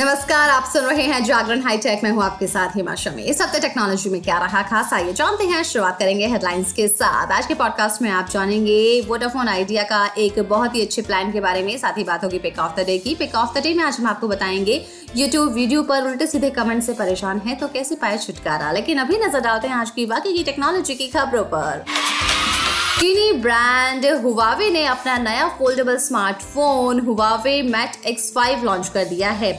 नमस्कार, आप सुन रहे हैं जागरण हाईटेक। में हूँ आपके साथ हिमा शमी। इस हफ़्ते टेक्नोलॉजी में क्या रहा खास, आइए जानते हैं। शुरुआत करेंगे हेडलाइंस के साथ। आज के पॉडकास्ट में आप जानेंगे वोडाफोन आइडिया का एक बहुत ही अच्छे प्लान के बारे में, साथ ही बात होगी पिक ऑफ़ द डे की। पिक ऑफ़ द डे में आज हम आपको बताएँगे यूट्यूब वीडियो पर उल्टे सीधे कमेंट से परेशान है तो कैसे पाए छुटकारा? लेकिन अभी नज़र डालते हैं आज की बाकी की टेक्नोलॉजी की खबरों पर। चीनी ब्रांड हुवावे ने अपना नया foldable smartphone Huawei Mate X five launch कर दिया है।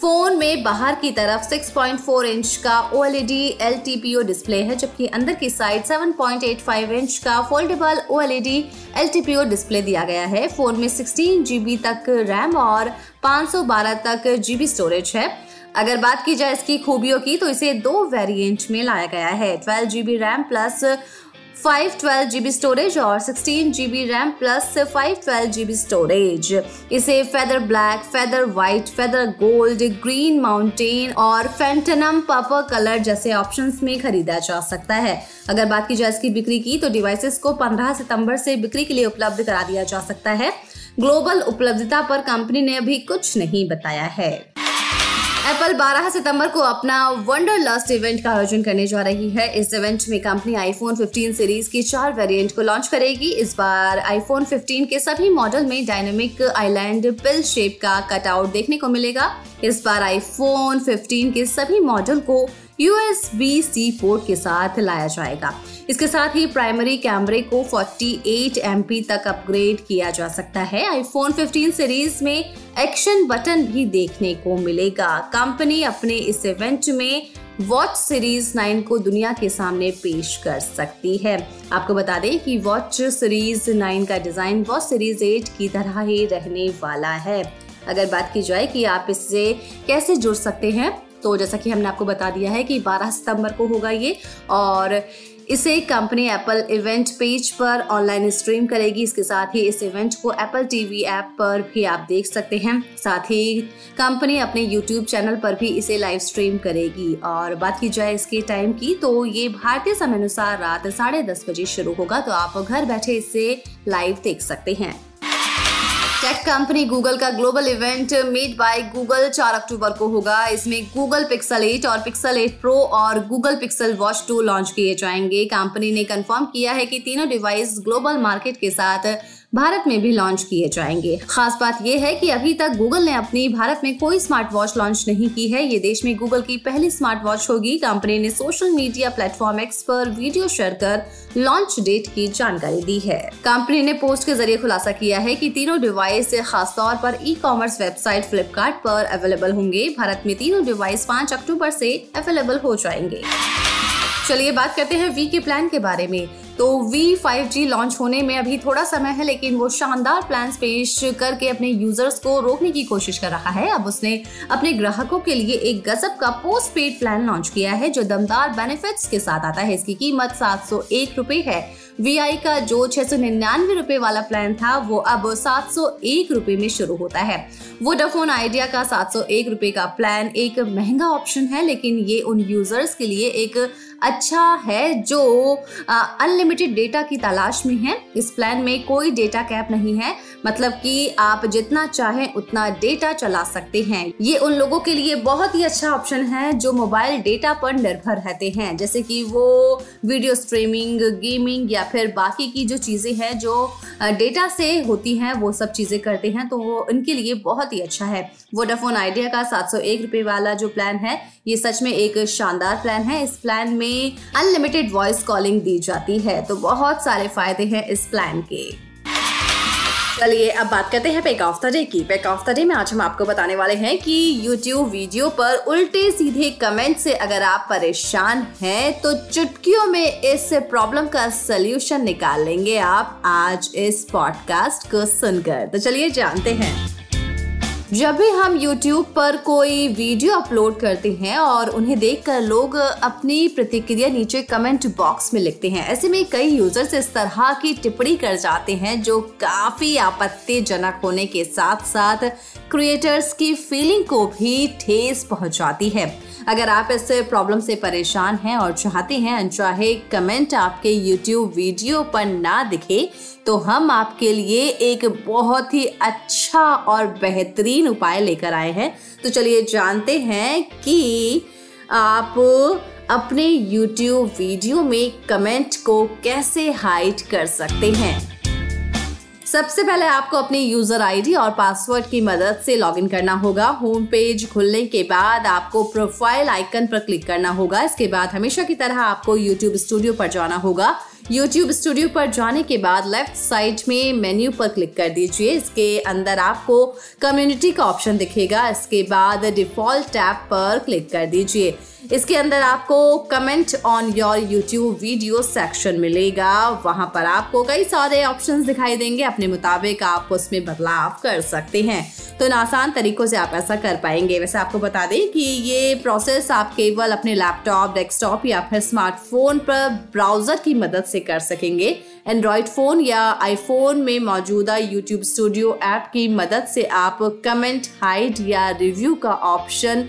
फ़ोन में बाहर की तरफ़ 6.4 इंच का OLED LTPO डिस्प्ले है, जबकि अंदर की साइड 7.85 इंच का फोल्डेबल OLED LTPO डिस्प्ले दिया गया है। फ़ोन में 16 जीबी तक रैम और 512 तक जीबी स्टोरेज है। अगर बात की जाए इसकी खूबियों की तो इसे दो वेरिएंट में लाया गया है। 12 GB RAM plus five twelve GB storage और sixteen GB RAM plus five twelve GB storage. इसे feather black feather white feather gold green mountain और फेंटनम पर्पल कलर जैसे ऑप्शन में खरीदा जा सकता है। अगर बात की जाए इसकी बिक्री की तो डिवाइसेस को 15 सितंबर से बिक्री के लिए उपलब्ध करा दिया जा सकता है। ग्लोबल उपलब्धता पर कंपनी ने अभी कुछ नहीं बताया है। एप्पल 12 सितंबर को अपना वंडर लस्ट इवेंट का आयोजन करने जा रही है। इस इवेंट में कंपनी आईफोन 15 सीरीज़ की चार वेरिएंट को लॉन्च करेगी। इस बार आईफोन 15 के सभी मॉडल में डायनेमिक आइलैंड पिल शेप का कटआउट देखने को मिलेगा। इस बार आईफोन 15 के सभी मॉडल को यूएसबी सी पोर्ट के साथ लाया जाएगा। इसके साथ ही प्राइमरी कैमरे को 48 एमपी तक अपग्रेड किया जा सकता है। आईफोन 15 सीरीज़ में एक्शन बटन भी देखने को मिलेगा। कंपनी अपने इस इवेंट में वॉच सीरीज़ 9 को दुनिया के सामने पेश कर सकती है। आपको बता दें कि वॉच सीरीज़ 9 का डिज़ाइन वॉच सीरीज़ 8 की तरह ही रहने वाला है। अगर बात की जाए कि आप इससे कैसे जुड़ सकते हैं तो जैसा कि हमने आपको बता दिया है कि 12 सितंबर को होगा ये, और इसे कंपनी एप्पल इवेंट पेज पर ऑनलाइन स्ट्रीम करेगी। इसके साथ ही इस इवेंट को एप्पल टीवी ऐप पर भी आप देख सकते हैं। साथ ही कंपनी अपने यूट्यूब चैनल पर भी इसे लाइव स्ट्रीम करेगी। और बात की जाए इसके टाइम की तो ये भारतीय समय अनुसार रात साढ़े दस बजे शुरू होगा। तो आप घर बैठे इसे लाइव देख सकते हैं। टेक कंपनी गूगल का global event made by Google 4 अक्टूबर को होगा। इसमें गूगल पिक्सल 8 और पिक्सल 8 प्रो और गूगल पिक्सल वॉच 2 लॉन्च किए जाएँगे। कंपनी ने कंफर्म किया है कि तीनों डिवाइस ग्लोबल मार्केट के साथ भारत में भी लॉन्च किए जाएँगे। खास बात यह है कि अभी तक गूगल ने अपनी भारत में कोई स्मार्ट वॉच लॉन्च नहीं की है। ये देश में गूगल की पहली स्मार्ट वॉच होगी। कंपनी ने सोशल मीडिया प्लेटफॉर्म एक्स पर वीडियो शेयर कर लॉन्च डेट की जानकारी दी है। कंपनी ने पोस्ट के ज़रिए खुलासा किया है कि तीनों डिवाइस खासतौर पर ई कॉमर्स वेबसाइट फ्लिपकार्ट पर अवेलेबल होंगे। भारत में तीनों डिवाइस पाँच अक्टूबर से अवेलेबल हो जाएँगे। चलिए बात करते हैं वी के प्लान के बारे में। तो वी फाइव जी लॉन्च होने में अभी थोड़ा समय है, लेकिन वो शानदार प्लान पेश करके अपने यूज़र्स को रोकने की कोशिश कर रहा है। अब उसने अपने ग्राहकों के लिए एक गजब का पोस्ट पेड प्लान लॉन्च किया है, जो दमदार बेनिफिट्स के साथ आता है। इसकी कीमत सात सौ एक रुपए है। वीआई का जो छह सौ निन्यानवे रुपए वाला प्लान था, वो अब सात सौ एक रुपए में शुरू होता है। वोडाफोन आइडिया का सात सौ एक रुपए का प्लान एक महँगा ऑप्शन है, लेकिन ये उन यूज़र्स के लिए एक अच्छा है जो अनलिमिटेड डेटा की तलाश में है। इस प्लान में कोई डेटा कैप नहीं है। मतलब कि आप जितना चाहें उतना डेटा चला सकते हैं। ये उन लोगों के लिए बहुत ही अच्छा ऑप्शन है जो मोबाइल डेटा पर निर्भर रहते हैं। जैसे कि वो वीडियो स्ट्रीमिंग गेमिंग या फिर बाकी की जो चीज़ें हैं जो डेटा से होती हैं, वो सब चीज़ें करते हैं तो वो इनके लिए बहुत ही अच्छा है। वोडाफोन आइडिया का सात सौ वाला जो प्लान है, ये सच में एक शानदार प्लान है। इस प्लान में अनलिमिटेड वॉइस कॉलिंग दी जाती है तो बहुत सारे फ़ायदे हैं इस प्लान के। चलिए, अब बात करते हैं पेक ऑफ़ द डे की। पेक ऑफ़ द डे में आज हम आपको बताने वाले हैं कि YouTube वीडियो पर उल्टे सीधे कमेंट से अगर आप परेशान हैं तो चुटकियों में इस प्रॉब्लम का सलूशन निकाल लेंगे आप आज इस पॉडकास्ट को सुनकर। तो चलिए जानते हैं। जब भी हम YouTube पर कोई वीडियो अपलोड करते हैं और उन्हें देखकर लोग अपनी प्रतिक्रिया नीचे कमेंट बॉक्स में लिखते हैं, ऐसे में कई यूज़र्स इस तरह की टिप्पणी कर जाते हैं जो काफ़ी आपत्तिजनक होने के साथ साथ क्रिएटर्स की फीलिंग को भी ठेस पहुंचाती है। अगर आप इस प्रॉब्लम से परेशान हैं और चाहते हैं अनचाहे कमेंट आपके YouTube वीडियो पर ना दिखे तो हम आपके लिए एक बहुत ही अच्छा और बेहतरीन उपाय लेकर आए हैं। तो चलिए जानते हैं कि आप अपने YouTube वीडियो में कमेंट को कैसे हाइड कर सकते हैं। सबसे पहले आपको अपनी यूज़र आईडी और पासवर्ड की मदद से लॉगिन करना होगा। होम पेज खुलने के बाद आपको प्रोफ़ाइल आइकन पर क्लिक करना होगा। इसके बाद हमेशा की तरह आपको यूट्यूब स्टूडियो पर जाना होगा। यूट्यूब स्टूडियो पर जाने के बाद लेफ़्ट साइड में मेन्यू पर क्लिक कर दीजिए। इसके अंदर आपको कम्युनिटी का ऑप्शन दिखेगा। इसके बाद डिफ़ॉल्ट टैब पर क्लिक कर दीजिए। इसके अंदर आपको comment on your YouTube video section मिलेगा। वहाँ पर आपको कई सारे ऑप्शंस दिखाई देंगे। अपने मुताबिक आप उसमें बदलाव कर सकते हैं। तो इन आसान तरीकों से आप ऐसा कर पाएँगे। वैसे आपको बता दें कि ये प्रोसेस आप केवल अपने लैपटॉप डेस्कटॉप या फिर स्मार्टफ़ोन पर ब्राउज़र की मदद से कर सकेंगे। एंड्रॉयड फ़ोन या आईफोन में मौजूदा यूट्यूब स्टूडियो ऐप की मदद से आप कमेंट हाइड या रिव्यू का ऑप्शन